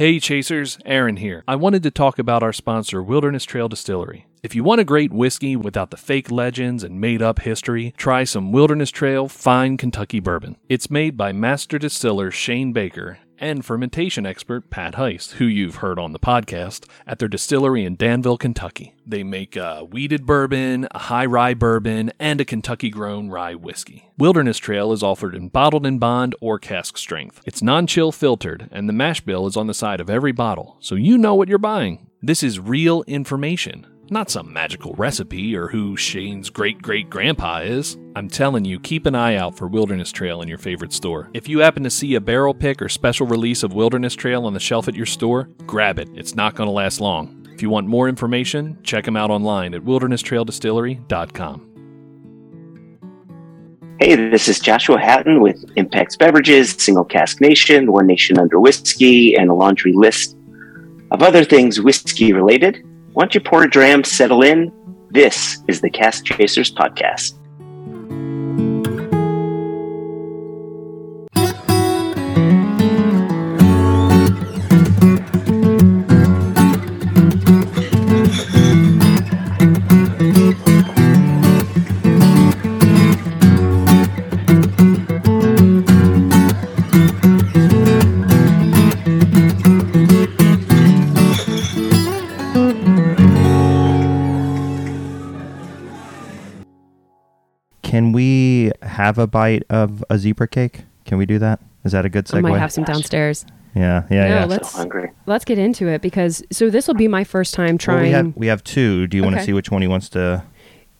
Hey Chasers, Aaron here. I wanted to talk about our sponsor, Wilderness Trail Distillery. If you want a great whiskey without the fake legends and made up history, try some Wilderness Trail Fine Kentucky Bourbon. It's made by master distiller Shane Baker and fermentation expert Pat Heist, who you've heard on the podcast, at their distillery in Danville, Kentucky. They make a wheated bourbon, a high rye bourbon, and a Kentucky grown rye whiskey. Wilderness Trail is offered in bottled in bond or cask strength. It's non chill filtered, and the mash bill is on the side of every bottle, so you know what you're buying. This is real information. Not some magical recipe or who Shane's great great grandpa is. I'm telling you, keep an eye out for Wilderness Trail in your favorite store. If you happen to see a barrel pick or special release of Wilderness Trail on the shelf at your store, grab it. It's not going to last long. If you want more information, check them out online at wildernesstraildistillery.com. Hey, this is Joshua Hatton with Impex Beverages, Single Cask Nation, One Nation Under Whiskey, and a laundry list of other things whiskey related. Once you pour a dram, settle in. This is the Cask Chasers Podcast. Have a bite of a zebra cake? Can we do that? Is that a good segue? I might have some downstairs. yeah, yeah, No, yeah. let's So hungry. let's get into it because so this will be my first time Well, trying. we have we have two. Do you want to see which one he wants to?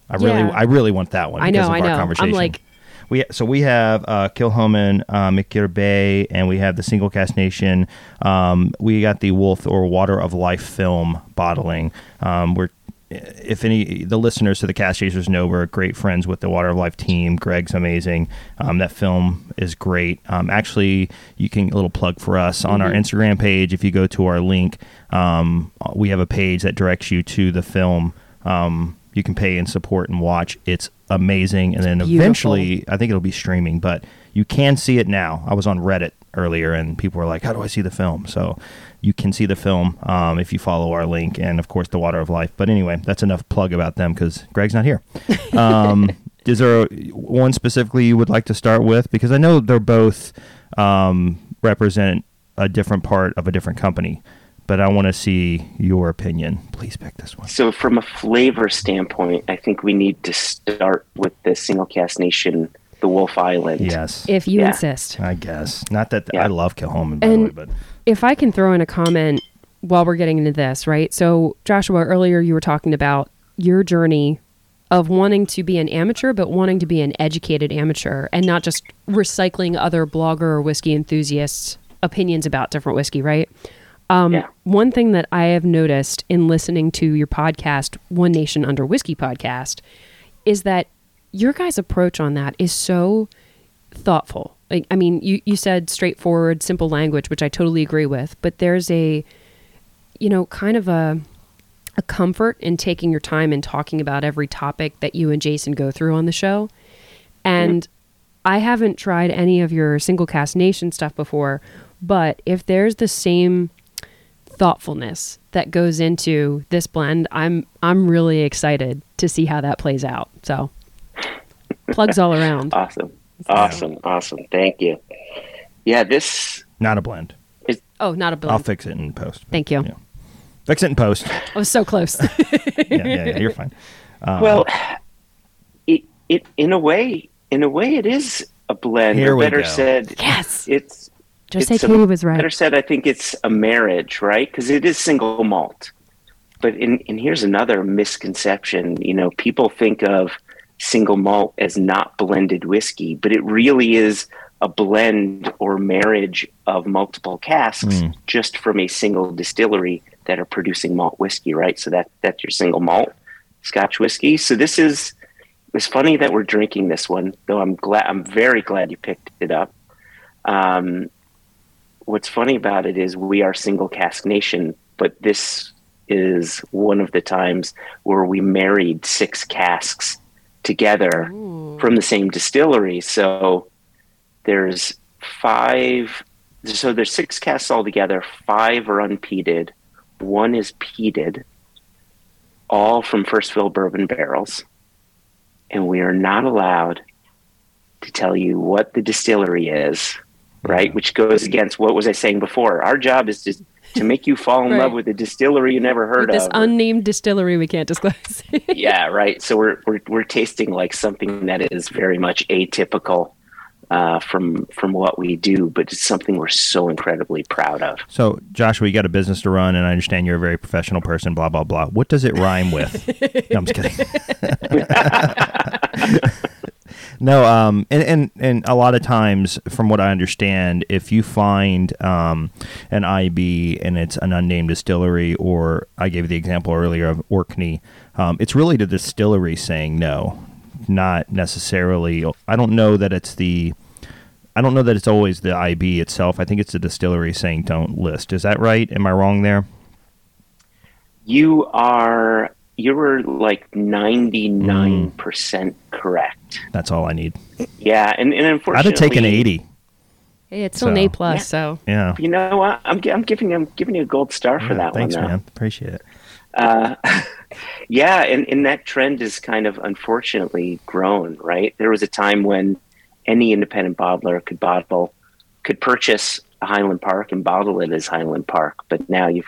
I really, Yeah. I really want that one. I because know, of I our know. Conversation. I'm like, we so we have uh, Kilchoman, uh, Machir Bay, and we have the Single Cask Nation. Um, we got the Wolf or Water of Life film bottling. Um, we're if any the listeners to the Cask Chasers know, we're great friends with the Water of Life team. Greg's amazing. Um, that film is great. Um, actually, you can a little plug for us on our Instagram page. If you go to our link, um, we have a page that directs you to the film. Um, you can pay and support and watch. It's amazing. And then beautiful. eventually, I think it'll be streaming, but you can see it now. I was on Reddit earlier, and people were like, "How do I see the film?" So you can see the film um, if you follow our link, and of course, the Water of Life. But anyway, that's enough plug about them because Greg's not here. Um, is there one specifically you would like to start with? Because I know they're both um, represent a different part of a different company, but I want to see your opinion. Please pick this one. So, from a flavor standpoint, I think we need to start with the Single Cask Nation, the Wolf Island. Yes, if you Yeah. insist. I guess not that Yeah. I love Kilchoman by And- the way, but If I can throw in a comment while we're getting into this, right? So Joshua, earlier you were talking about your journey of wanting to be an amateur, but wanting to be an educated amateur and not just recycling other blogger or whiskey enthusiasts' opinions about different whiskey, right? Um, Yeah. One thing that I have noticed in listening to your podcast, One Nation Under Whiskey podcast, is that your guys' approach on that is so thoughtful. Like, I mean, you, you said straightforward, simple language, which I totally agree with, but there's a, you know, kind of a, a comfort in taking your time and talking about every topic that you and Jason go through on the show. And mm-hmm. I haven't tried any of your single cask nation stuff before, but if there's the same thoughtfulness that goes into this blend, I'm I'm really excited to see how that plays out. So plugs all around. Awesome. Awesome. Awesome. Thank you. Yeah, this not a blend. Oh, not a blend. I'll fix it in post. Thank you. Yeah. Fix it in post. I was so close. yeah, yeah, you're fine. Uh, well, it, it in a way, in a way, it is a blend. Here or we better go. said, yes. it's Just say it's Katie was right. better said. I think it's a marriage, right? Because it is single malt. But in, and here's another misconception. You know, people think of single malt as not blended whiskey, but it really is a blend or marriage of multiple casks Mm. just from a single distillery that are producing malt whiskey, right? So that that's your single malt Scotch whiskey. So this is it's funny that we're drinking this one, though. I'm glad. I'm very glad you picked it up. Um, what's funny about it is we are single cask nation, but this is one of the times where we married six casks together from the same distillery. So there's five so there's six casks altogether. Five are unpeated. One is peated, all from first fill bourbon barrels. And we are not allowed to tell you what the distillery is, right? Mm-hmm. Which goes against what was I saying before? Our job is to to make you fall in Right. love with a distillery you never heard With this of. unnamed distillery we can't disclose. yeah, right. So we're we're we're tasting like something that is very much atypical uh, from from what we do, but it's something we're so incredibly proud of. So, Joshua, you got a business to run, and I understand you're a very professional person. Blah blah blah. What does it rhyme with? no, I'm just kidding. no, um, and, and and a lot of times, from what I understand, if you find um, an IB and it's an unnamed distillery, or I gave the example earlier of Orkney, um, it's really the distillery saying no, not necessarily. I don't know that it's the. I don't know that it's always the IB itself. I think it's the distillery saying don't list. Is that right? Am I wrong there? You are you were like ninety nine percent correct. That's all I need. Yeah, and, and unfortunately, I'd have taken 80. hey, it's still an A plus, Yeah. so Yeah. You know what? I'm I'm giving I'm giving you a gold star for Yeah, that Thanks, one. though. man. Appreciate it. Uh, yeah, and, and that trend is kind of unfortunately grown, right? There was a time when any independent bottler could bottle, could purchase a Highland Park and bottle it as Highland Park, but now you've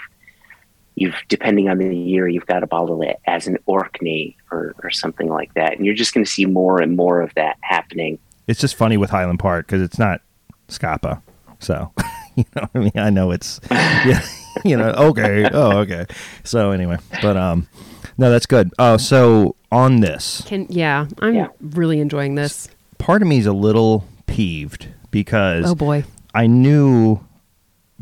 you've depending on the year you've got to bottle it as an Orkney or, or something like that, and you're just going to see more and more of that happening. It's just funny with Highland Park because it's not Scapa. So, you know, I mean, I know it's, yeah, you know, okay. Oh, okay. So anyway, but um, no, that's good. Oh, so on this, can yeah, I'm Yeah. really enjoying this. part of me is a little peeved because Oh boy. I knew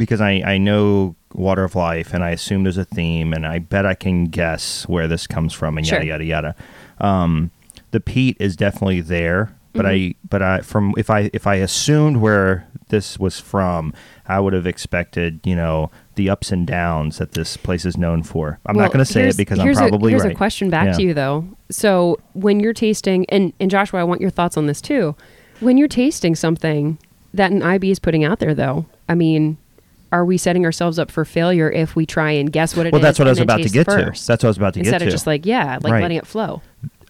because I, I know Water of Life and I assume there's a theme and I bet I can guess where this comes from and Sure. yada yada yada. Um, the peat is definitely there, but I but I from if I if I assumed where this was from, I would have expected you know the ups and downs that this place is known for. I'm Well, not going to say it because I'm probably a, here's right. a question back Yeah. to you though. So when you're tasting, and and Joshua, I want your thoughts on this too. When you're tasting something that an IB is putting out there, though, I mean, are we setting ourselves up for failure if we try and guess what it is? Well, that's what I was about to get first? to. That's what I was about to Instead get to. Instead of just like yeah, like Right. letting it flow.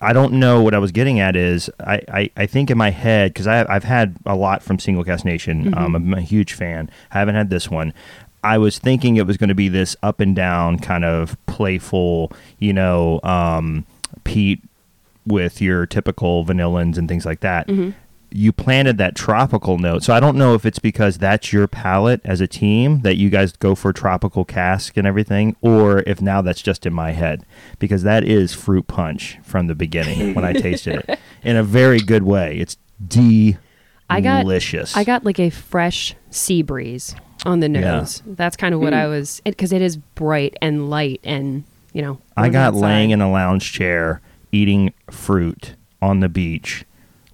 I don't know what I was getting at is I, I, I think in my head because I've had a lot from Single Cask Nation. Um, I'm a huge fan. I haven't had this one. I was thinking it was going to be this up and down kind of playful, you know, um, Pete with your typical vanillins and things like that. You planted that tropical note. So I don't know if it's because that's your palate as a team that you guys go for tropical cask and everything, or if now that's just in my head. Because that is fruit punch from the beginning when I tasted it in a very good way. It's delicious. I got I got like a fresh sea breeze on the Yeah. nose. That's kind of what I hmm. was because it is bright and light and you know. I got outside. laying in a lounge chair eating fruit on the beach,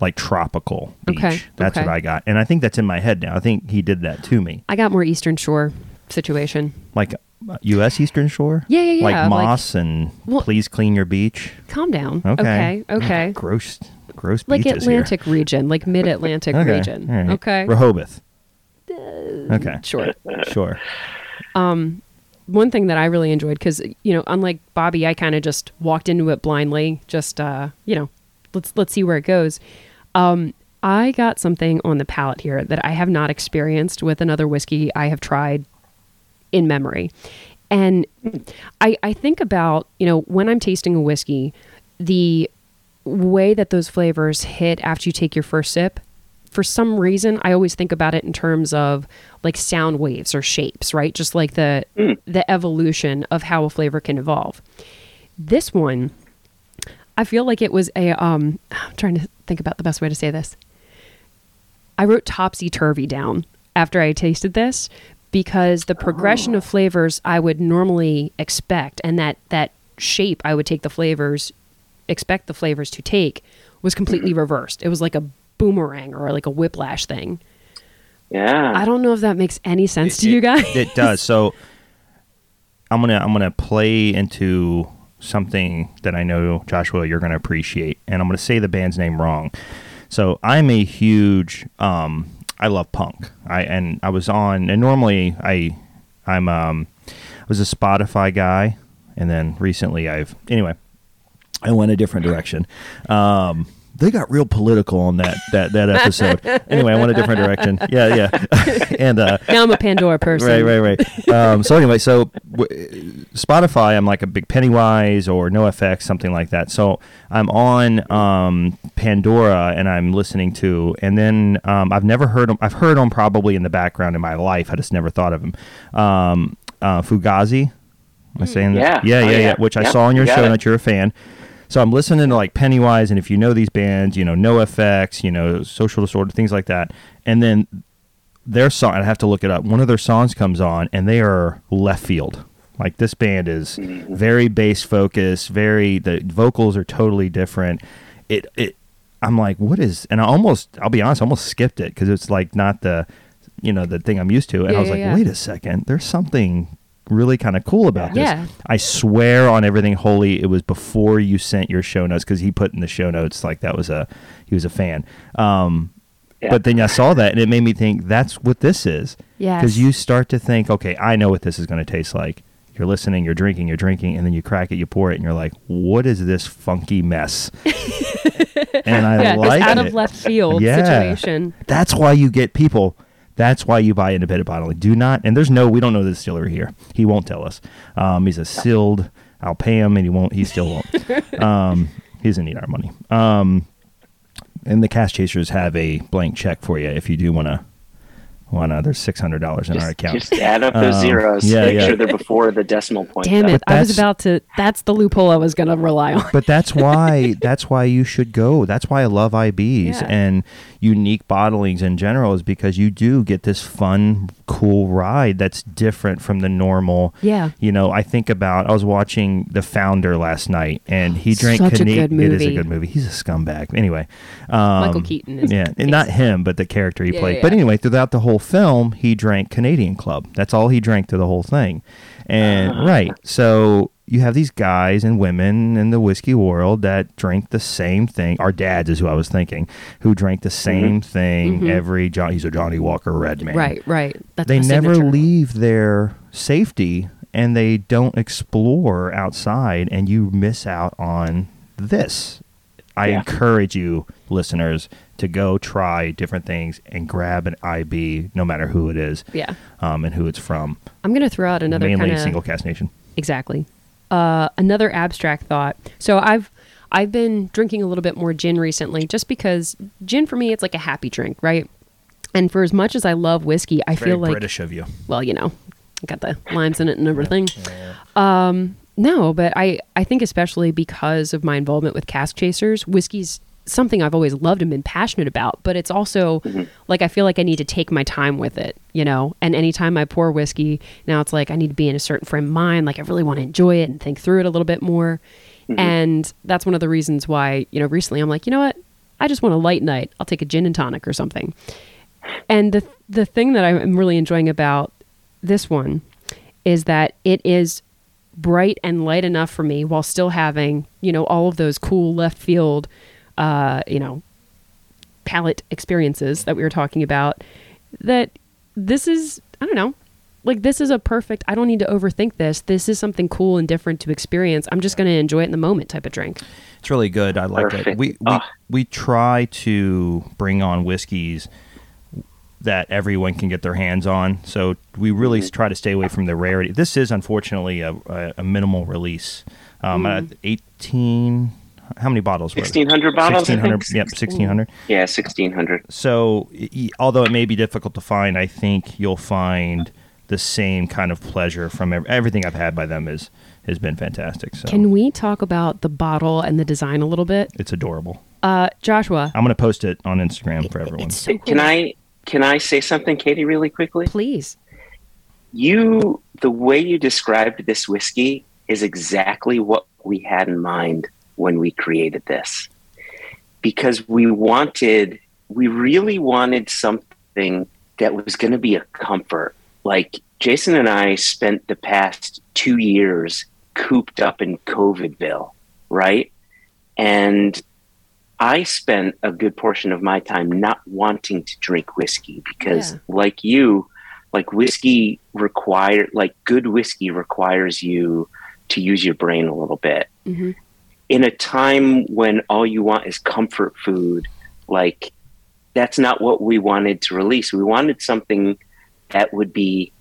like tropical beach. Okay, That's okay. what I got. And I think that's in my head now. I think he did that to me. I got more Eastern Shore situation. Like uh, U.S. Eastern Shore? Yeah, yeah, yeah, Like like- moss and Well- please clean your beach. Calm down. Okay. Okay. Okay. Gross, gross like Atlantic region, like mid Atlantic. Okay. region. right. Okay. Rehoboth. okay. Sure. Sure. Um, One thing that I really enjoyed because you know, unlike Bobby, I kind of just walked into it blindly. Just uh, you know, let's let's see where it goes. Um, I got something on the palate here that I have not experienced with another whiskey I have tried in memory. And I, I think about, you know, when I'm tasting a whiskey, the way that those flavors hit after you take your first sip, for some reason, I always think about it in terms of like sound waves or shapes, right? Just like the the evolution of how a flavor can evolve. This one, I feel like it was a um I'm trying to think about the best way to say this. I wrote topsy turvy down after I tasted this because the progression of flavors I would normally expect and that that shape I would take the flavors expect the flavors to take was completely reversed. It was like a boomerang or like a whiplash thing. Yeah. I don't know if that makes any sense to It- you guys. It does. So I'm gonna I'm gonna play into something that I know Joshua you're gonna appreciate, and I'm gonna say the band's name wrong. So I'm a huge um, I love punk. I and I was on and normally I I'm um I was a Spotify guy and then recently I've anyway I went a different direction. Um they got real political on that that that episode. anyway, I went a different direction. Yeah, yeah. and uh Now I'm a Pandora person. Right, right, right. Um, so anyway, so w- Spotify, I'm like a big Pennywise or NoFX, something like that. So I'm on um, Pandora and I'm listening to, and then um, I've never heard him. I've heard him probably in the background in my life. I just never thought of him. Um, uh, Fugazi. Am I saying that? Yeah. Yeah, Oh, yeah, yeah. yeah. Which I saw on your you show it. that you're a fan. So I'm listening to like Pennywise, and if you know these bands, you know NoFX, you know Social Disorder, things like that, and then their song I have to look it up. One of their songs comes on and they are left field. Like this band is very bass focused, very the vocals are totally different. It it I'm like, what is and I almost I'll be honest, I almost skipped it because it's like not the you know, the thing I'm used to. And Yeah, I was yeah, like, yeah. wait a second, there's something really kind of cool about this. Yeah. I swear on everything holy, it was before you sent your show notes because he put in the show notes like that was a he was a fan. Um, Yeah. But then I saw that and it made me think that's what this is. Yes. Because you start to think, okay, I know what this is going to taste like. You're listening, you're drinking, you're drinking, and then you crack it, you pour it, and you're like, what is this funky mess? and I Yeah, this like out it. of left field Yeah. situation. That's why you get people. That's why you buy independent bottling. Do not, and there's no, we don't know the distillery here. He won't tell us. Um, he's a sealed. I'll pay him, and he won't. He still won't. um, he doesn't need our money. Um, and the cask chasers have a blank check for you if you do want to. Want to? There's six hundred dollars in our account. just add up those Um, zeros. yeah, Make yeah. sure they're before the decimal point. Damn though. it! I was about to. That's the loophole I was going to rely on. but that's why that's why you should go. That's why I love IBs Yeah. and unique bottlings in general is because you do get this fun, cool ride that's different from the normal. Yeah. You know, I think about I was watching The Founder last night and he drank Such a good It is a good movie. He's a scumbag. Anyway, um, Michael Keaton is- yeah, and not him, but the character he Yeah, played. yeah, But anyway, throughout the whole film, he drank Canadian Club. That's all he drank through the whole thing. And Uh-huh. right, so you have these guys and women in the whiskey world that drink the same thing. Our dads is who I was thinking, who drank the same thing every. John, he's a Johnnie Walker Red man. Mm-hmm. Right, right. That's They never signature. leave their safety and they don't explore outside, and you miss out on this. I Yeah. encourage you, listeners, to go try different things and grab an IB, no matter who it is, Yeah. um, and who it's from. I'm going to throw out another Mainly kind of single cask nation. Exactly. Uh, another abstract thought. So I've I've been drinking a little bit more gin recently, just because gin for me it's like a happy drink, right? And for as much as I love whiskey, I Very feel like British of you. well, you know, got the limes in it and everything. Um, no, but I I think especially because of my involvement with cask chasers, whiskey's something I've always loved and been passionate about. But it's also mm-hmm. like I feel like I need to take my time with it, you know. And anytime I pour whiskey, now it's like I need to be in a certain frame of mind. Like I really want to enjoy it and think through it a little bit more. Mm-hmm. And that's one of the reasons why you know recently I'm like, you know what, I just want a light night. I'll take a gin and tonic or something. And the the thing that I'm really enjoying about this one is that it is bright and light enough for me while still having, you know, all of those cool left field uh, you know, palette experiences that we were talking about that this is I don't know. Like this is a perfect I don't need to overthink this. This is something cool and different to experience. I'm just going to enjoy it in the moment type of drink. It's really good. I like it. We we, Ah. we try to bring on whiskeys that everyone can get their hands on. So we really Mm-hmm. try to stay away from the rarity. This is unfortunately a, a, a minimal release. Um, Mm-hmm. at 18 how many bottles were 1600 bottles, 1600 yep 1600 Yeah, 1600. so although it may be difficult to find i think you'll find the same kind of pleasure from ev- everything i've had by them is has been fantastic so Can we talk about the bottle and the design a little bit? it's adorable Uh, Joshua, i'm going to post it on instagram for everyone it's so cool. Can I can I say something, Katie, really quickly? please? You the way you described this whiskey is exactly what we had in mind when we created this. Because we wanted we really wanted something that was going to be a comfort. Like Jason and I spent the past 2 years cooped up in Covidville, right? And I spent a good portion of my time not wanting to drink whiskey because, Yeah. like you, like whiskey require like good whiskey requires you to use your brain a little bit. Mhm. In a time when all you want is comfort food, like that's not what we wanted to release. We wanted something that would be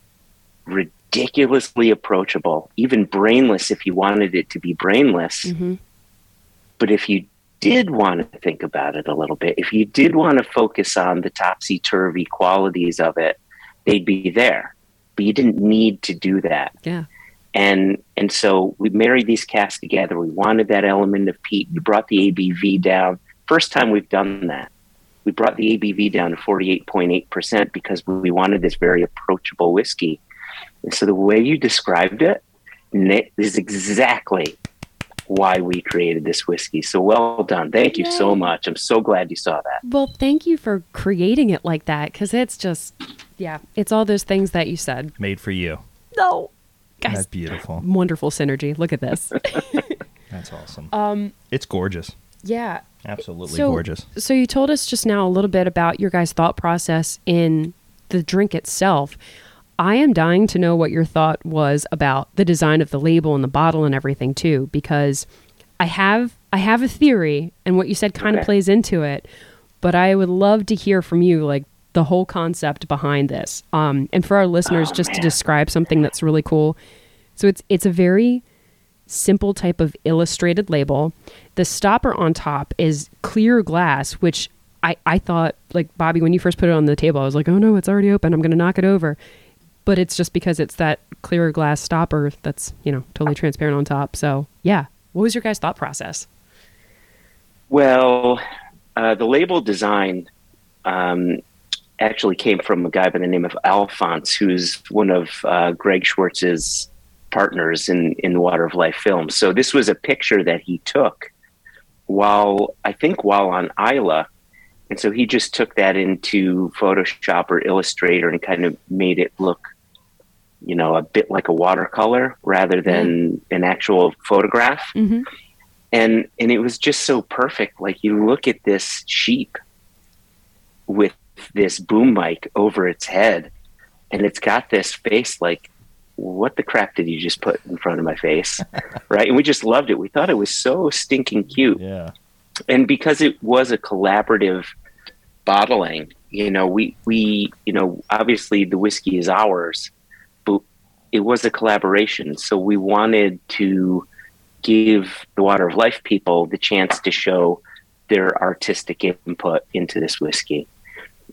ridiculously approachable, even brainless if you wanted it to be brainless. Mhm. But if you did want to think about it a little bit, if you did want to focus on the topsy turvy qualities of it, they'd be there. But you didn't need to do that. Yeah. And and so we married these casks together. We wanted that element of peat. We brought the ABV down. First time we've done that. We brought the ABV down to 48.8% because we wanted this very approachable whiskey. And so the way you described it Nick, is exactly why we created this whiskey. So well done. Thank you so much. I'm so glad you saw that. Well, thank you for creating it like that because it's just, yeah, it's all those things that you said. Made for you. No. Guys, That's beautiful. wonderful synergy. Look at this. That's awesome. um, it's gorgeous. yeah. Absolutely So- gorgeous. So you told us just now a little bit about your guys' thought process in the drink itself. I am dying to know what your thought was about the design of the label and the bottle and everything too, because I have I have a theory, and what you said kind of Okay. plays into it. But I would love to hear from you, like the whole concept behind this, um, and for our listeners, Oh, just to describe something that's really cool. So it's it's a very simple type of illustrated label. The stopper on top is clear glass, which I, I thought, like Bobby, when you first put it on the table, I was like, oh no, it's already open. I'm going to knock it over. But it's just because it's that clear glass stopper that's, you know, totally transparent on top. So, yeah. What was your guys' thought process? Well, uh, the label design um, actually came from a guy by the name of Alphonse, who's one of uh, Greg Schwartz's partners in, in the Water of Life film. So this was a picture that he took while, I think, while on Islay. And so he just took that into Photoshop or Illustrator and kind of made it look, you know, a bit like a watercolor rather than an actual photograph Mm-hmm. and and it was just so perfect like you look at this sheep with this boom mic over its head and it's got this face like what the crap did you just put in front of my face? Right? And we just loved it. We thought it was so stinking cute. Yeah. and because it was a collaborative bottling you know we we you know obviously the whiskey is ours but it was a collaboration. So we wanted to give the water of life people the chance to show their artistic input into this whiskey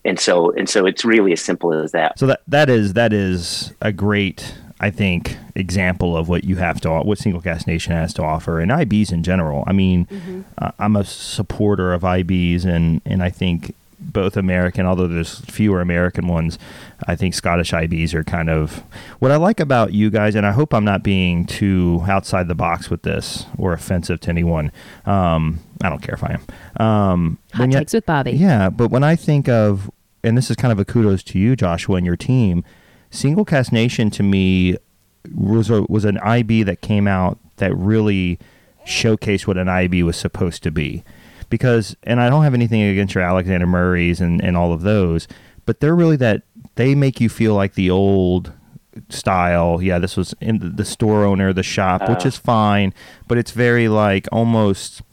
and so and so it's really as simple as that So that that is that is a great, I think, example of what you have to what Single Cask Nation has to offer, and IBs in general. I mean, uh, I'm a supporter of IBs, and and I think both American, although there's fewer American ones, I think Scottish IBs are kind of what I like about you guys, and I hope I'm not being too outside the box with this or offensive to anyone. Um, I don't care if I am. Um, Hot you- takes with Bobby. yeah, but when I think of, and this is kind of a kudos to you, Joshua, and your team, Single Cask Nation to me was a, was an IB that came out that really showcased what an IB was supposed to be. Because, and I don't have anything against your Alexander Murray's and, and all of those, but they're really that they make you feel like the old style. Yeah, this was in the, store owner, the shop, which Uh. is fine, but it's very like almost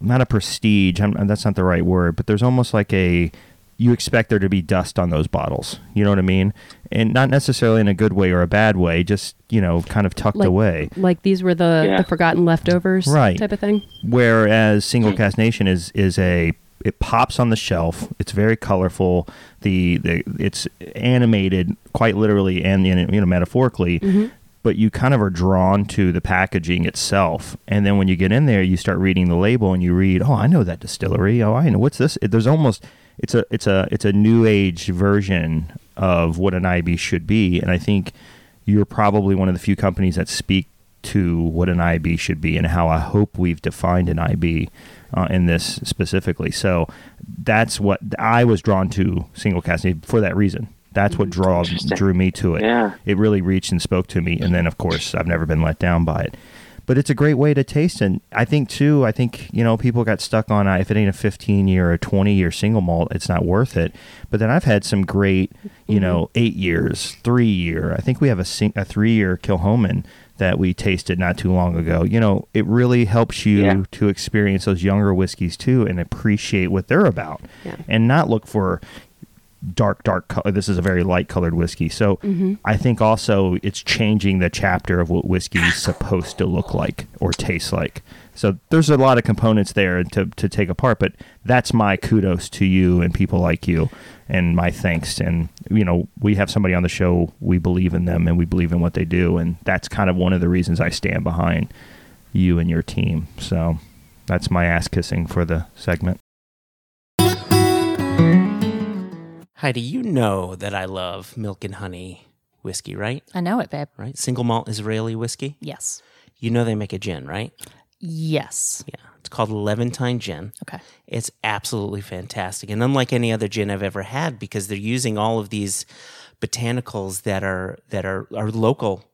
not a prestige. I'm, that's not the right word, but there's almost like a you expect there to be dust on those bottles. You know what I mean? And not necessarily in a good way or a bad way, just you know, kind of tucked Like- away. Like these were the, Yeah. the forgotten leftovers Right. type of thing. Whereas Single Cask Nation is is a it pops on the shelf. It's very colorful. The, the it's animated quite literally and you know metaphorically. Mm-hmm. But you kind of are drawn to the packaging itself, and then when you get in there, you start reading the label and you read, "Oh, I know that distillery. Oh, I know what's this." It, there's almost it's a it's a it's a new age version of what an IB should be, and I think you're probably one of the few companies that speak to what an IB should be and how I hope we've defined an IB uh, in this specifically. So that's what I was drawn to single casting for that reason. That's what draws Interesting. drew me to it. Yeah. It really reached and spoke to me, and then of course I've never been let down by it. But it's a great way to taste. And I think too, I think you know people got stuck on uh, if it ain't a 15 year or 20 year single malt, it's not worth it. But then I've had some great, you know, eight years, three year. I think we have a sing- a three year Kilchoman that we tasted not too long ago. You know, it really helps you Yeah. to experience those younger whiskeys too and appreciate what they're about, Yeah. and not look for dark dark color this is a very light colored whiskey. So mm-hmm. i think also it's changing the chapter of what whiskey is supposed to look like or taste like. So there's a lot of components there to, to take apart but that's my kudos to you and people like you and my thanks. And you know we have somebody on the show we believe in them and we believe in what they do. And that's kind of one of the reasons i stand behind you and your team. So that's my ass kissing for the segment Heidi, you know that I love milk and honey whiskey, right? I know it, babe. Right? Single malt Israeli whiskey. Yes. You know they make a gin, right? Yes. Yeah. It's called Levantine Gin. Okay. It's absolutely fantastic. And unlike any other gin I've ever had, because they're using all of these botanicals that are that are, are local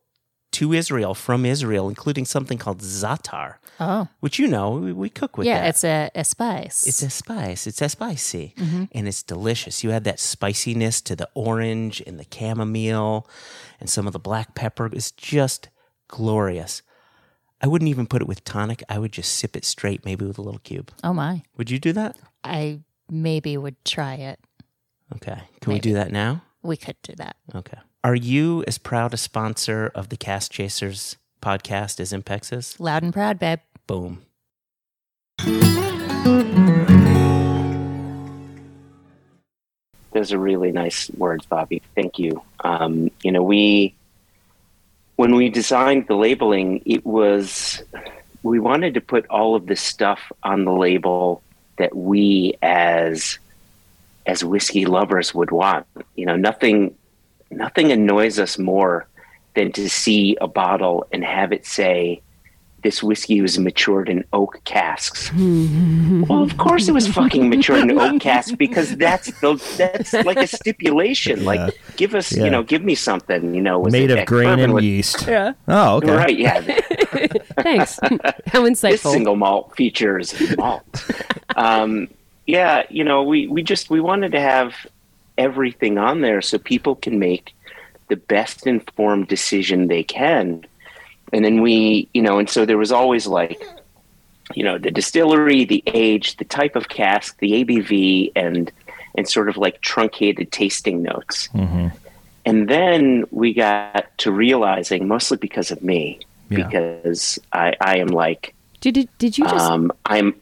to Israel, from Israel, including something called zatar, Oh. which you know we, we cook with yeah, that. it's a, a spice. It's a spice. It's a spicy, Mm-hmm. and it's delicious. You add that spiciness to the orange and the chamomile, and some of the black pepper. It's just glorious. I wouldn't even put it with tonic. I would just sip it straight, maybe with a little cube. oh my. Would you do that? I maybe would try it. Okay. Can we do that now? We could do that. Okay. Are you as proud a sponsor of the Cask Chasers podcast as Impex is? Loud and proud, babe. Boom. Those are really nice words, Bobby. Thank you. Um, you know, we when we designed the labeling, it was we wanted to put all of the stuff on the label that we as as whiskey lovers would want. You know, nothing nothing annoys us more than to see a bottle and have it say this whiskey was matured in oak casks. well, of course it was fucking matured in oak casks because that's the that's like a stipulation. Yeah. Like, give us, Yeah. you know, give me something. You know, was made it of grain and with- yeast Yeah. oh okay Right? Yeah. Thanks. How insightful. this single malt features malt. um, yeah, you know, we, we just we wanted to have everything on there so people can make the best informed decision they can. And then we, you know, and so there was always like, you know, the distillery, the age, the type of cask, the ABV, and and sort of like truncated tasting notes. Mhm. And then we got to realizing, mostly because of me, Yeah. because I, I am like, Did, did, did you just um, I'm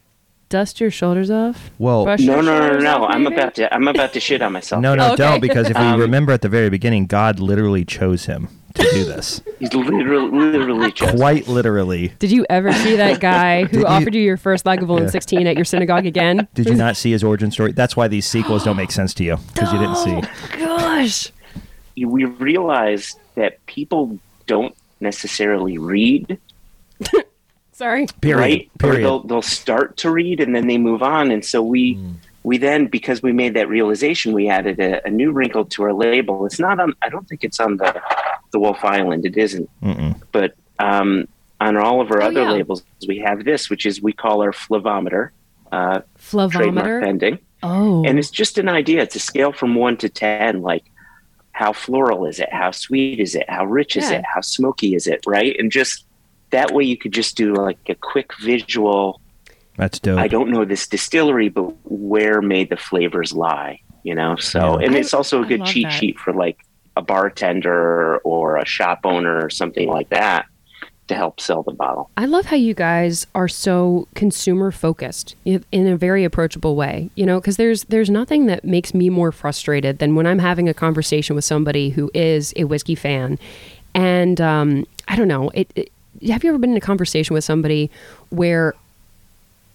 dust your shoulders off? well Brush no, no, no, no. I'm about to, I'm about to shit on myself. No, no, Okay. don't because if we Um, remember at the very beginning, God literally chose him to do this. He's literally, literally just. Quite literally. Did you ever see that guy who you- offered you your first Lagavulin Yeah. 16 at your synagogue again? Did you not see his origin story? That's why these sequels don't make sense to you because you didn't see. Gosh. We realized that people don't necessarily read, Sorry. Period. right? Or Period. they'll they'll start to read and then they move on, and so we. Hmm. We then, because we made that realization, we added a, a new wrinkle to our label. It's not on. I don't think it's on the the Wolf Island. It isn't. Mm-mm. but um, on all of our Oh, other yeah. labels, we have this, which is we call our flavometer, uh, trademark Flavometer. pending, Oh. and it's just an idea. It's a scale from one to ten, like how floral is it, how sweet is it, how rich is Yeah. it, how smoky is it, right? And just that way, you could just do like a quick visual. That's dope. I don't know this distillery, but where may the flavors lie? You know, so Yeah. and I- it's also a good cheat that. sheet for like a bartender or a shop owner or something like that to help sell the bottle. I love how you guys are so consumer focused in in a very approachable way. You know, because there's there's nothing that makes me more frustrated than when I'm having a conversation with somebody who is a whiskey fan, and um, I don't know. It, it have you ever been in a conversation with somebody where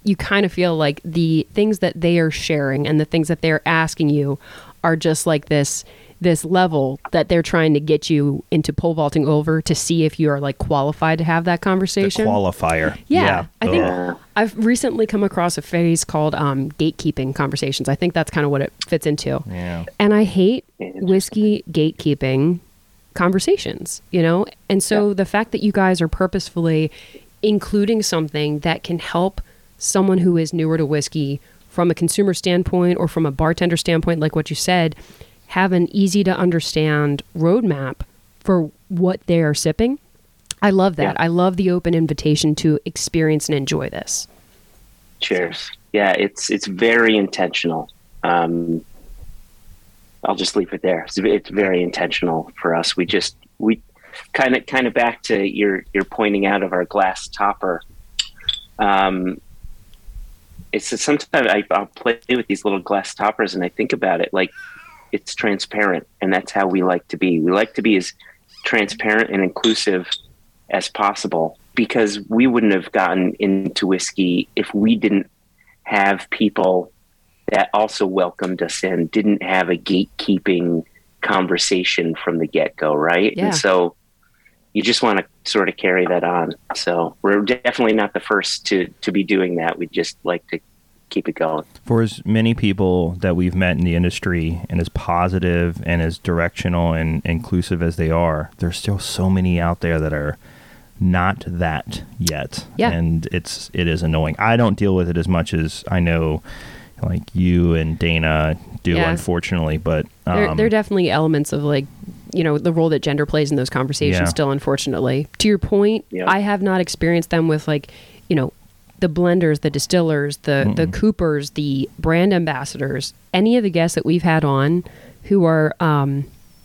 you kind of feel like the things that they are sharing and the things that they're asking you are just like this this level that they're trying to get you into pole vaulting over to see if you are like qualified to have that the conversation. qualifier. Yeah, I think Ugh. I've recently come across a phrase called um, gatekeeping conversations. I think that's kind of what it fits into. Yeah. And I hate whiskey gatekeeping conversations, you know? And so the fact that you guys are purposefully including something that can help someone who is newer to whiskey from a consumer standpoint or from a bartender standpoint, like what you said, have an easy to understand roadmap for what they are sipping. I love that. Yeah. I love the open invitation to experience and enjoy this. Cheers. Yeah, it's it's very intentional. Um, I'll just leave it there. It's, it's very intentional for us. We just we kind of kind of back to your your pointing out of our glass topper. Um, it's sometimes I, I'll play with these little glass toppers and I think about it like it's transparent, and that's how we like to be. We like to be as transparent and inclusive as possible because we wouldn't have gotten into whiskey if we didn't have people that also welcomed us in, didn't have a gatekeeping conversation from the get go, right? Yeah. And so you just want to sort of carry that on. So we're definitely not the first to to be doing that. We just like to keep it going. for as many people that we've met in the industry and as positive and as directional and inclusive as they are, there's still so many out there that are not that yet. Yeah. And it's it is annoying. I don't deal with it as much as I know like you and Dana do Yeah. unfortunately, but um, there, there are definitely elements of like you know the role that gender plays in those conversations Yeah. still unfortunately to your point Yeah. i have not experienced them with like you know the blenders the distillers the the coopers the brand ambassadors any of the guests that we've had on who are um,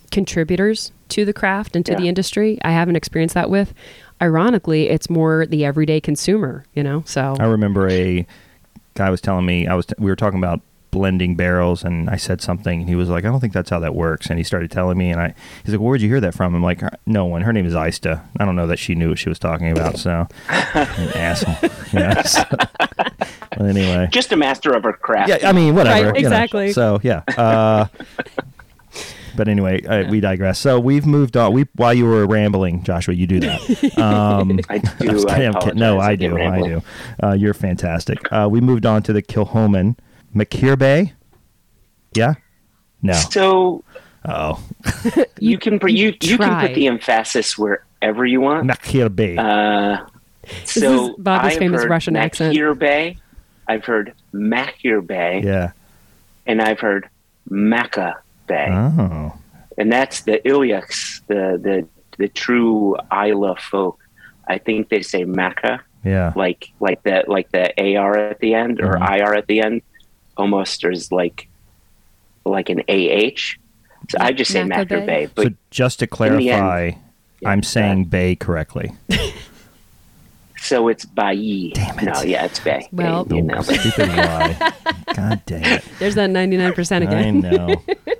contributors to the craft and to the industry i haven't experienced that with ironically it's more the everyday consumer you know so I remember a guy was telling me I was we were talking about blending barrels and I said something and he was like I don't think that's how that works and he started telling me and I he's like where'd you hear that from I'm like no one her name is Ista I don't know that she knew what she was talking about so an asshole yeah so, but anyway Just a master of her craft. yeah I mean whatever Right, you know. exactly. so yeah uh, but anyway uh, we digress so we've moved on we while you were rambling Joshua you do that um, I do. I I'm. No, apologize. I get do. I do. Uh, you're fantastic. Uh, we moved on to the Kilchoman McKeer Yeah. No. So Oh, you, can put you you can put the emphasis wherever you want. McKeer Uh, so is Bobby's I've famous heard Russian accent. Makir Bay, I've heard Makir Bay, yeah. and I've heard Maca Bay, Oh. and that's the Ileachs, the the the true Islay folk. I think they say Maca, Yeah. like like that, like the AR at the end or Mhm. IR at the end, almost is like like an AH. So I just say Maca Makir Bay? Bay, but so just to the end- clarify, Yeah, I'm saying ahead. Bay correctly. so it's Bailly. Damn it. No, yeah, it's Bay. Well- you know. Stupid lie. God damn it. there's that 99% again. I know.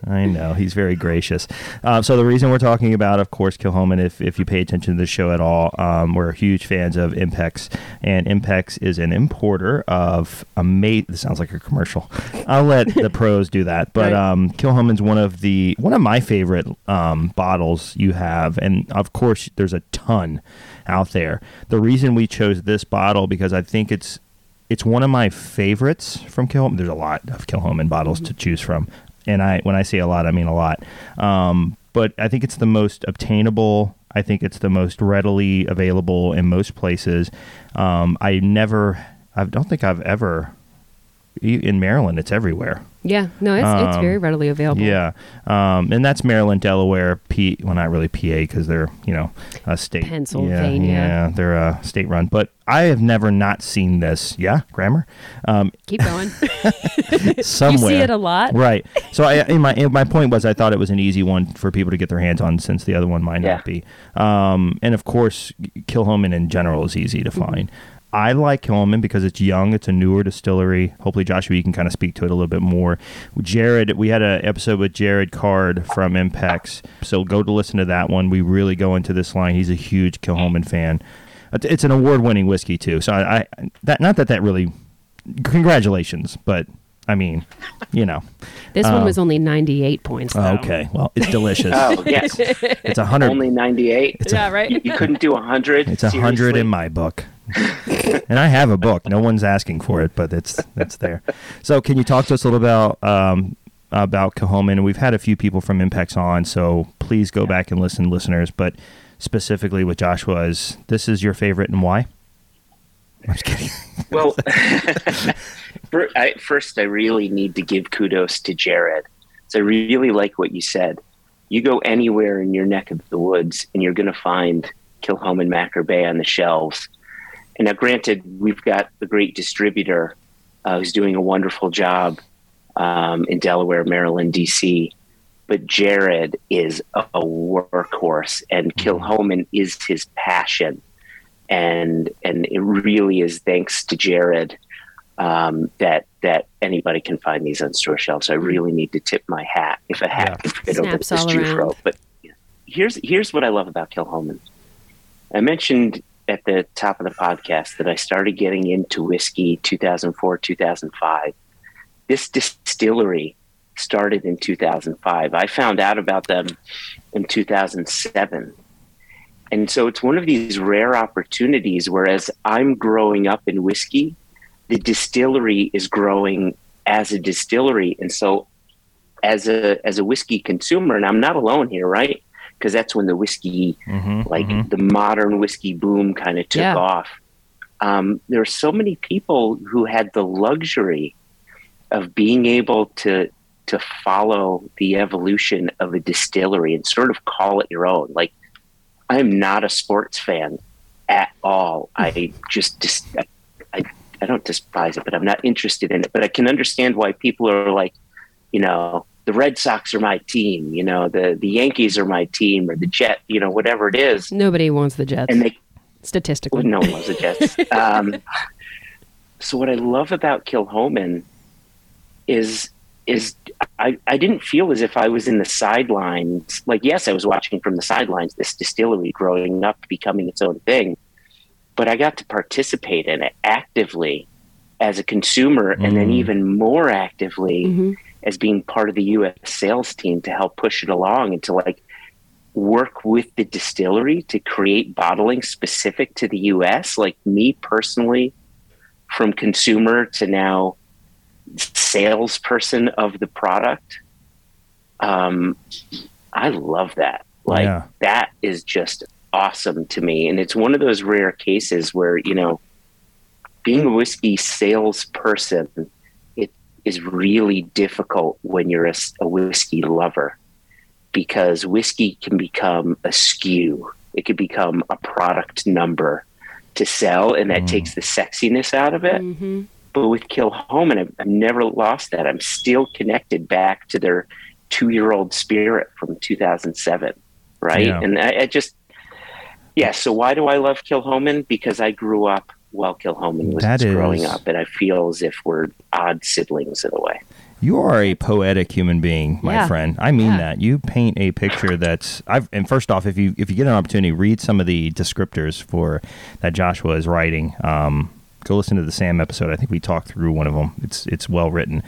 I know. He's very gracious. Uh, so the reason we're talking about, of course, Kilchoman, if, if you pay attention to the show at all, um, we're huge fans of Impex. And Impex is an importer of a mate. This sounds like a commercial. I'll let the pros do that. But Right. um, Kilchoman's one of the one of my favorite um, bottles you have, and of course, there's a ton out there. The reason we chose this bottle because I think it's it's one of my favorites from Kilchoman. There's a lot of Kilchoman bottles to choose from, and I when I say a lot, I mean a lot. Um, but I think it's the most obtainable. I think it's the most readily available in most places. Um, I never, I don't think I've ever. In Maryland, it's everywhere. yeah no it's, it's Um, very readily available Yeah, um, and that's Maryland, Delaware, P. Well, not really PA because they're you know a state. Pennsylvania. Yeah, they're a state run. But I have never not seen this. Yeah, grammar. Um, keep going somewhere. you see it a lot Right. So I, in my in my point was I thought it was an easy one for people to get their hands on since the other one might Yeah. not be. Um, and of course, Kilchoman in general is easy to find. I like Kilchoman because it's young. It's a newer distillery. Hopefully, Joshua, you can kind of speak to it a little bit more. Jared, we had an episode with Jared Card from Impex, so go to listen to that one. We really go into this line. He's a huge Kilchoman fan. It's- It's an award-winning whiskey too. So I, I that not that that really. Congratulations, but I mean, you know. this one Um, was only 98 points though. Okay, well, it's delicious. Oh yes, It's a hundred. only ninety eight. yeah right You, you couldn't do a hundred. It's a hundred in my book, and I have a book. No one's asking for it, but it's it's there. So, can you talk to us a little about um, about Kilchoman? And we've had a few people from Impex on, so please go back and listen, listeners. But specifically with Joshua, is this is your favorite and why? I'm just kidding. Well, first, I really need to give kudos to Jared. So I really like what you said. You go anywhere in your neck of the woods, and you're going to find Kilchoman Bay on the shelves. And now, granted, we've got a great distributor uh, who's doing a wonderful job um, in Delaware, Maryland, DC. But Jared is a, a workhorse, and Kilchoman is his passion and and it really is thanks to Jared um, that that anybody can find these on store shelves. I really need to tip my hat if a hat Yeah. can fit over this all Jufro. around. But here's here's what I love about Kilchoman. I mentioned at the top of the podcast that I started getting into whiskey 2004 2005. This distillery started in 2005. I found out about them in 2007. And so it's one of these rare opportunities whereas I'm growing up in whiskey, the distillery is growing as a distillery. And so as a as a whiskey consumer, and I'm not alone here, right? Because that's when the whiskey Mhm, like mhm. the modern whiskey boom kind of took Yeah. off. Um, there are so many people who had the luxury of being able to to follow the evolution of a distillery and sort of call it your own. Like I am not a sports fan at all. I just dis- I, I I don't despise it, but I'm not interested in it. But I can understand why people are like, you know, the Red Sox are my team, you know, the the Yankees are my team, or the Jet, you know, whatever it is, Nobody wants the Jets and they statistically. well, no one was the Jets. um, so what I love about Kilchoman is is I, I didn't feel as if I was in the sidelines. Like, yes, I was watching from the sidelines this distillery growing up, becoming its own thing, but I got to participate in it actively as a consumer, and then Mm. even more actively Mhm. As being part of the U.S. sales team to help push it along and to like work with the distillery to create bottling specific to the U.S. Like me personally, from consumer to now salesperson of the product, um, I love that. Like Yeah. that is just awesome to me, and it's one of those rare cases where you know, being a whiskey salesperson, is really difficult when you're a whiskey lover because whiskey can become a skew. It could become a product number to sell, and that Mm. takes the sexiness out of it. Mhm. But with Kilchoman, I've, I've never lost that. I'm still connected back to their two year old spirit from 2007, right? Yeah. And I, I just, yeah. So why do I love Kilchoman? Because I grew up while Kilchoman was That growing is- up, and I feel as if we're odd siblings in a way. You are a poetic human being, my Yeah. friend. I mean Yeah. that. You paint a picture that's I've and first off, if you if you get an opportunity, read some of the descriptors for that Joshua is writing. Um, go listen to the Sam episode. I think we talked through one of them. It's it's well written.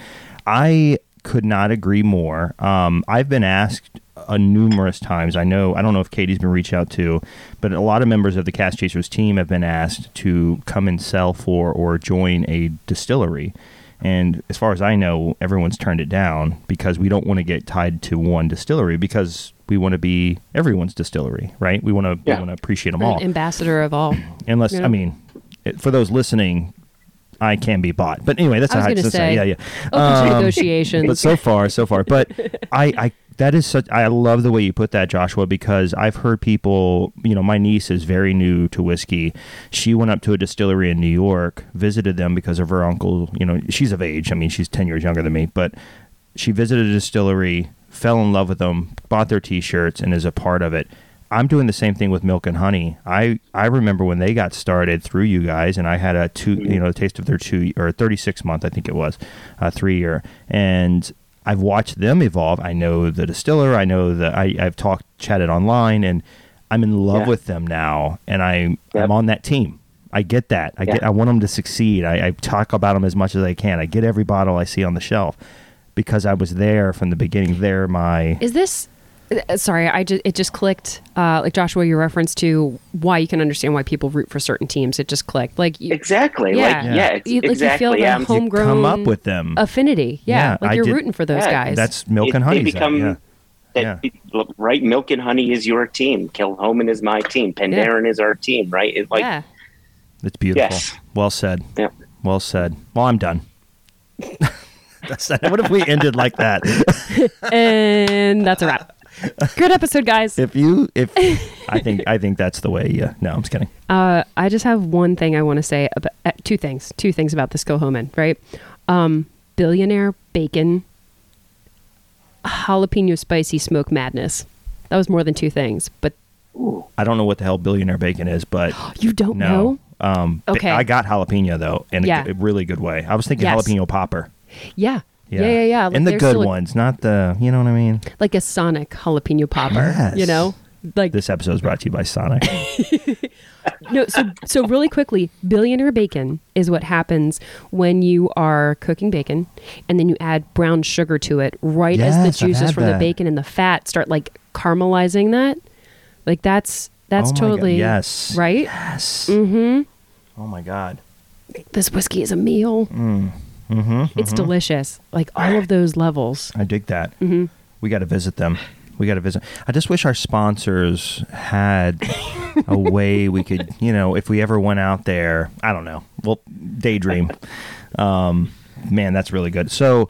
I could not agree more. Um, I've been asked uh, numerous times. I know I don't know if Katie's been reached out to, but a lot of members of the Cask Chasers team have been asked to come and sell for or join a distillery. And as far as I know, everyone's turned it down because we don't want to get tied to one distillery because we want to be everyone's distillery, right? We want to Yeah. we want to appreciate them An all. ambassador of all. Unless Yeah. I mean, for those listening, I can be bought. But anyway, that's I was how gonna that's- say, yeah, yeah. Open Um, negotiations. but so far, so far. But I, I that is such. I love the way you put that, Joshua, because I've heard people. You know, my niece is very new to whiskey. She went up to a distillery in New York, visited them because of her uncle. You know, she's of age. I mean, she's ten years younger than me, but she visited a distillery, fell in love with them, bought their T-shirts, and is a part of it. I'm doing the same thing with Milk and Honey. I I remember when they got started through you guys, and I had a two, you know, a taste of their two or 36 month, I think it was, uh, three year, and I've watched them evolve. I know the distiller. I know that I, I've talked, chatted online, and I'm in love Yeah. with them now, and I I'm on that team. I get that. I get. I want them to succeed. I, I talk about them as much as I can. I get every bottle I see on the shelf because I was there from the beginning. They're my Is this? Uh, Sorry, I just it just clicked. Uh, like Joshua, your reference to why you can understand why people root for certain teams. It just clicked. Like you, Exactly. Yeah. Like, yeah, ex- You- like you feel the yeah, I'm- home- homegrown come up with them. affinity. Yeah, Yeah, like I you're did- rooting for those Yeah, guys. That's milk It- and they honey. become- yeah. that right milk and honey is your team kilchoman is my team pendarren is our team right it, like yeah. It's beautiful. Yes. Well said. Yep. Well said. Well, I'm done. That's, what if we ended like that? and that's a wrap. Good episode, guys. If you, if I think, I think that's the way. Yeah. No, I'm just kidding. Uh, I just have one thing I want to say about uh, two things. Two things about this Kilchoman, right? Um, billionaire bacon, jalapeno spicy smoke madness. That was more than two things, but I don't know what the hell billionaire bacon is, but you don't no. know. Um, Okay. I got jalapeno though, in Yeah. a, a really good way. I was thinking Yes. jalapeno popper. Yeah. Yeah, yeah, yeah. Like, and the good ones, not the. You know what I mean? like a Sonic jalapeno popper. Yes. You know, like This episode is brought to you by Sonic. no. So so really quickly, billionaire bacon is what happens when you are cooking bacon, and then you add brown sugar to it right as the juices from the bacon and the fat start like caramelizing that. Like that's that's Oh my God, totally yes. right. yes. Mm-hmm. Oh my god. This whiskey is a meal. Mm-hmm. It's delicious. Like all of those levels. I dig that. Mm-hmm. We got to visit them. We got to visit. I just wish our sponsors had a way we could, you know, if we ever went out there, I don't know. Well, daydream. Um, man, that's really good. So,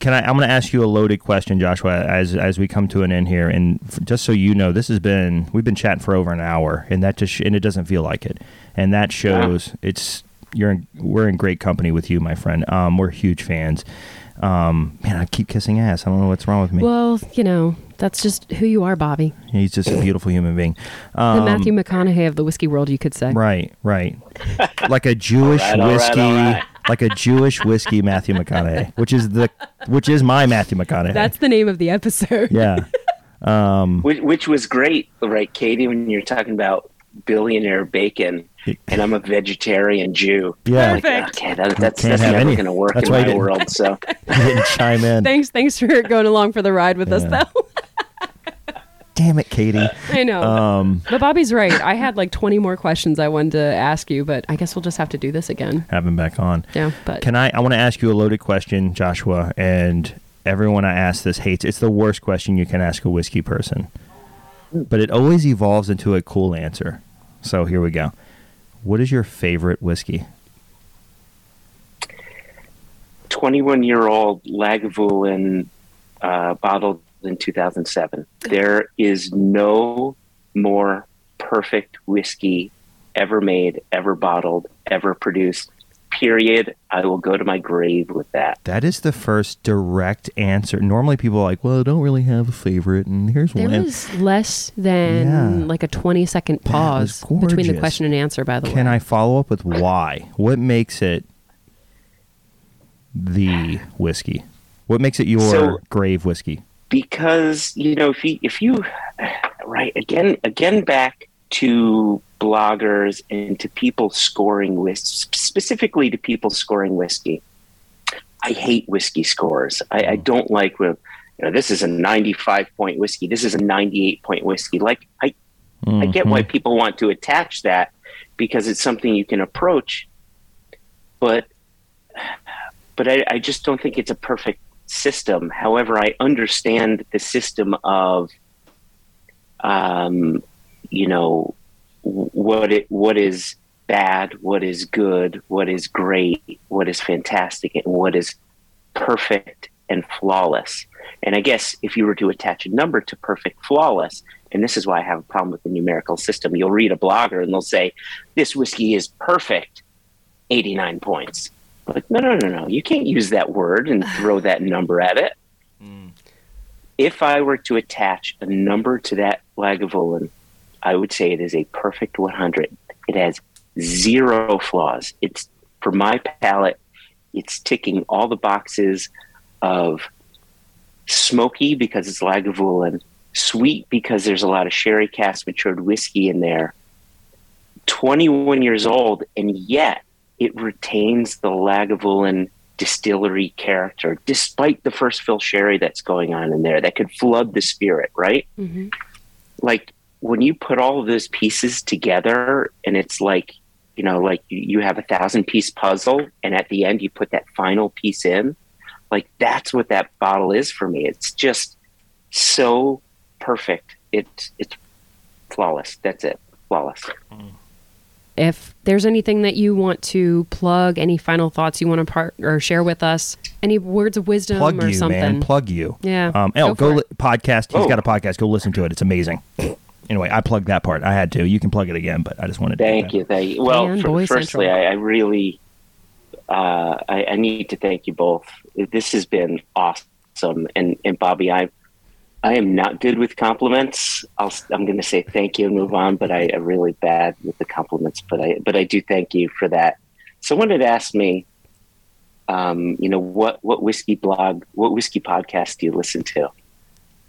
can I? I'm going to ask you a loaded question, Joshua, as as we come to an end here, and f- just so you know, this has been we've been chatting for over an hour, and that just and it doesn't feel like it, and that shows it's you're in, we're in great company with you, my friend. Um, we're huge fans. Um, man, I keep kissing ass. I don't know what's wrong with me. Well, you know, that's just who you are, Bobby. He's just a beautiful human being. The Um, Matthew McConaughey of the whiskey world, you could say. Right, right. Like a Jewish All right, all right, whiskey, all right. like a Jewish whiskey Matthew McConaughey, which is the which is my Matthew McConaughey. That's the name of the episode. yeah. Um, which, which was great, right, Katie? When you're talking about billionaire bacon, and I'm a vegetarian Jew. Yeah. Like, okay, that, that's Can't that's never any- going to work that's in why I my world. So he didn't chime in. Thanks, thanks for going along for the ride with us, though. Damn it, Katie. I know. Um, but Bobby's right. I had like 20 more questions I wanted to ask you, but I guess we'll just have to do this again. have him back on. Yeah, but Can I? I want to ask you a loaded question, Joshua, and everyone I ask this hates. It's the worst question you can ask a whiskey person, but it always evolves into a cool answer. So here we go. What is your favorite whiskey? 21 year old Lagavulin uh, bottled in 2007. There is no more perfect whiskey ever made, ever bottled, ever produced. Period. I will go to my grave with that. That is the first direct answer. Normally, people are like, "Well, I don't really have a favorite," and here's there one. And was less than Yeah. like a 20 second pause between the question and answer, by the Can way. Can I follow up with why? What makes it the whiskey? What makes it your So- grave whiskey? because you know if you if you right again again back to bloggers and to people scoring whis specifically to people scoring whiskey. I hate whiskey scores. I, I don't like when you know this is a 95 point whiskey. This is a 98 point whiskey. Like i i get why Mm-hmm. people want to attach that because it's something you can approach but but I, I just don't think it's a perfect system. However, I understand the system of, um, you know, what it what is bad, what is good, what is great, what is fantastic, and what is perfect and flawless. And I guess if you were to attach a number to perfect, flawless, and this is why I have a problem with the numerical system, you'll read a blogger and they'll say, "This whiskey is perfect, eighty nine points." Like, no, no, no, no. You can't use that word and throw that number at it. Hmm. If I were to attach a number to that Lagavulin, I would say it is a perfect 100. It has zero flaws. It's, for my palate, it's ticking all the boxes of smoky because it's Lagavulin, sweet because there's a lot of sherry cask matured whiskey in there, 21 years old, and yet it retains the Lagavulin distillery character, despite the first fill sherry that's going on in there that could flood the spirit, right? Mhm. Like when you put all of those pieces together, and it's like, you know, like you- you have a thousand piece puzzle, and at the end you put that final piece in. Like that's what that bottle is for me. It's just so perfect. It's it's flawless. That's it. Flawless. if there's anything that you want to plug, any final thoughts you want to part or share with us, any words of wisdom Plug or you, something. man. Plug you. Yeah. Um, oh, Go go, li- podcast. He's Oh. got a podcast. Go listen to it. It's amazing. Anyway, I plugged that part. I had to. You can plug it again, but I just wanted to. Thank that. you, thank you. Well, Fanboy for, firstly, I, I really, uh, I, I need to thank you both. This has been awesome, and and Bobby, I, I am not good with compliments. I'll, I'm going to say thank you and move on, but I am really bad with the compliments. But I, but I do thank you for that. Someone had asked me, um, you know, what what whiskey blog, what whiskey podcast do you listen to?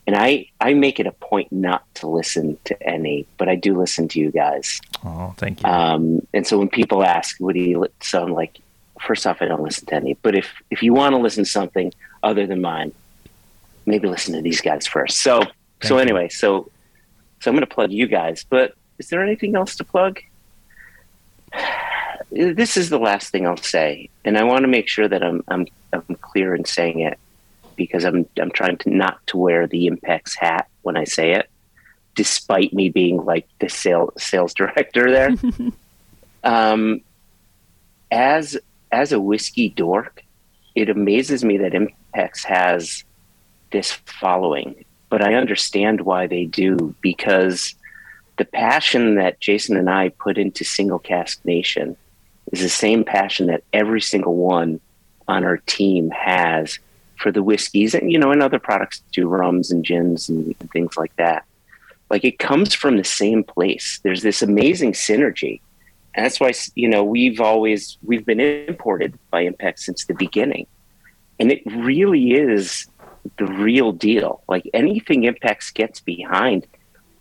And I, I make it a point not to listen to any, but I do listen to you guys. Oh, thank you. Um, and so when people ask, "What do you?" li-" So I'm like, first off, I don't listen to any. But if if you want to listen to something other than mine, maybe listen to these guys first. So so you. anyway, so so I'm going to plug you guys. But is there anything else to plug? This is the last thing I'll say, and I want to make sure that I'm I'm I'm clear in saying it because I'm I'm trying to not to wear the Impex hat when I say it, despite me being like the sales sales director there. um, as as a whiskey dork, it amazes me that Impex has this following, but I understand why they do because the passion that Jason and I put into Single Cask Nation is the same passion that every single one on our team has for the whiskeys and you know and other products too, rums and gins and things like that. Like it comes from the same place. There's this amazing synergy. And that's why you know we've always we've been imported by Impex since the beginning. And it really is the real deal. Like anything Impex gets behind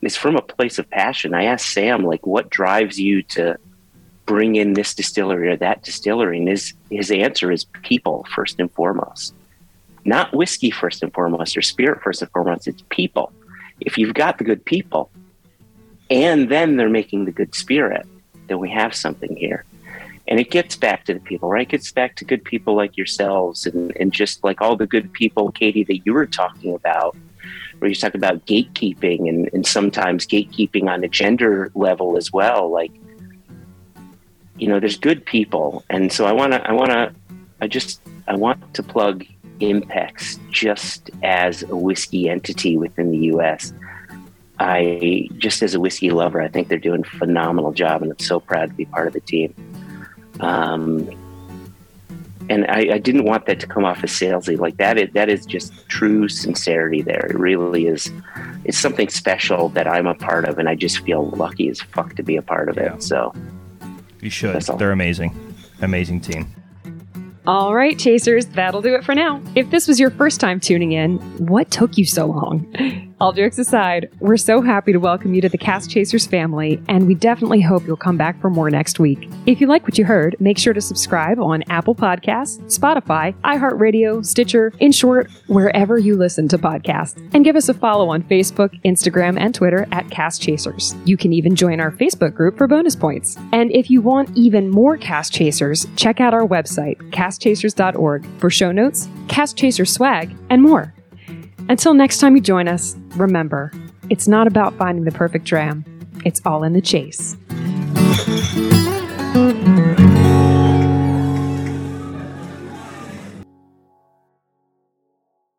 is from a place of passion. I asked Sam, like, what drives you to bring in this distillery or that distillery? And his, his answer is people, first and foremost. Not whiskey, first and foremost, or spirit, first and foremost. It's people. If you've got the good people and then they're making the good spirit, then we have something here. And it gets back to the people, right? It gets back to good people like yourselves and, and just like all the good people, Katie, that you were talking about where you talk about gatekeeping and, and sometimes gatekeeping on a gender level as well. Like, you know, there's good people. And so I want to, I want to, I just, I want to plug Impex just as a whiskey entity within the U.S. I, just as a whiskey lover, I think they're doing a phenomenal job and I'm so proud to be part of the team. Um, and I, I didn't want that to come off as salesy. Like that is that is just true sincerity. There, it really is. It's something special that I'm a part of, and I just feel lucky as fuck to be a part of it. So you should. They're amazing. Amazing team. All right, Chasers, that'll do it for now. If this was your first time tuning in, what took you so long? All jokes aside, we're so happy to welcome you to the Cask Chasers family, and we definitely hope you'll come back for more next week. If you like what you heard, make sure to subscribe on Apple Podcasts, Spotify, iHeartRadio, Stitcher, in short, wherever you listen to podcasts. And give us a follow on Facebook, Instagram, and Twitter at Cask Chasers. You can even join our Facebook group for bonus points. And if you want even more Cask Chasers, check out our website, caskchasers.org, for show notes, Cask Chaser swag, and more. Until next time you join us, remember, it's not about finding the perfect dram, it's all in the chase.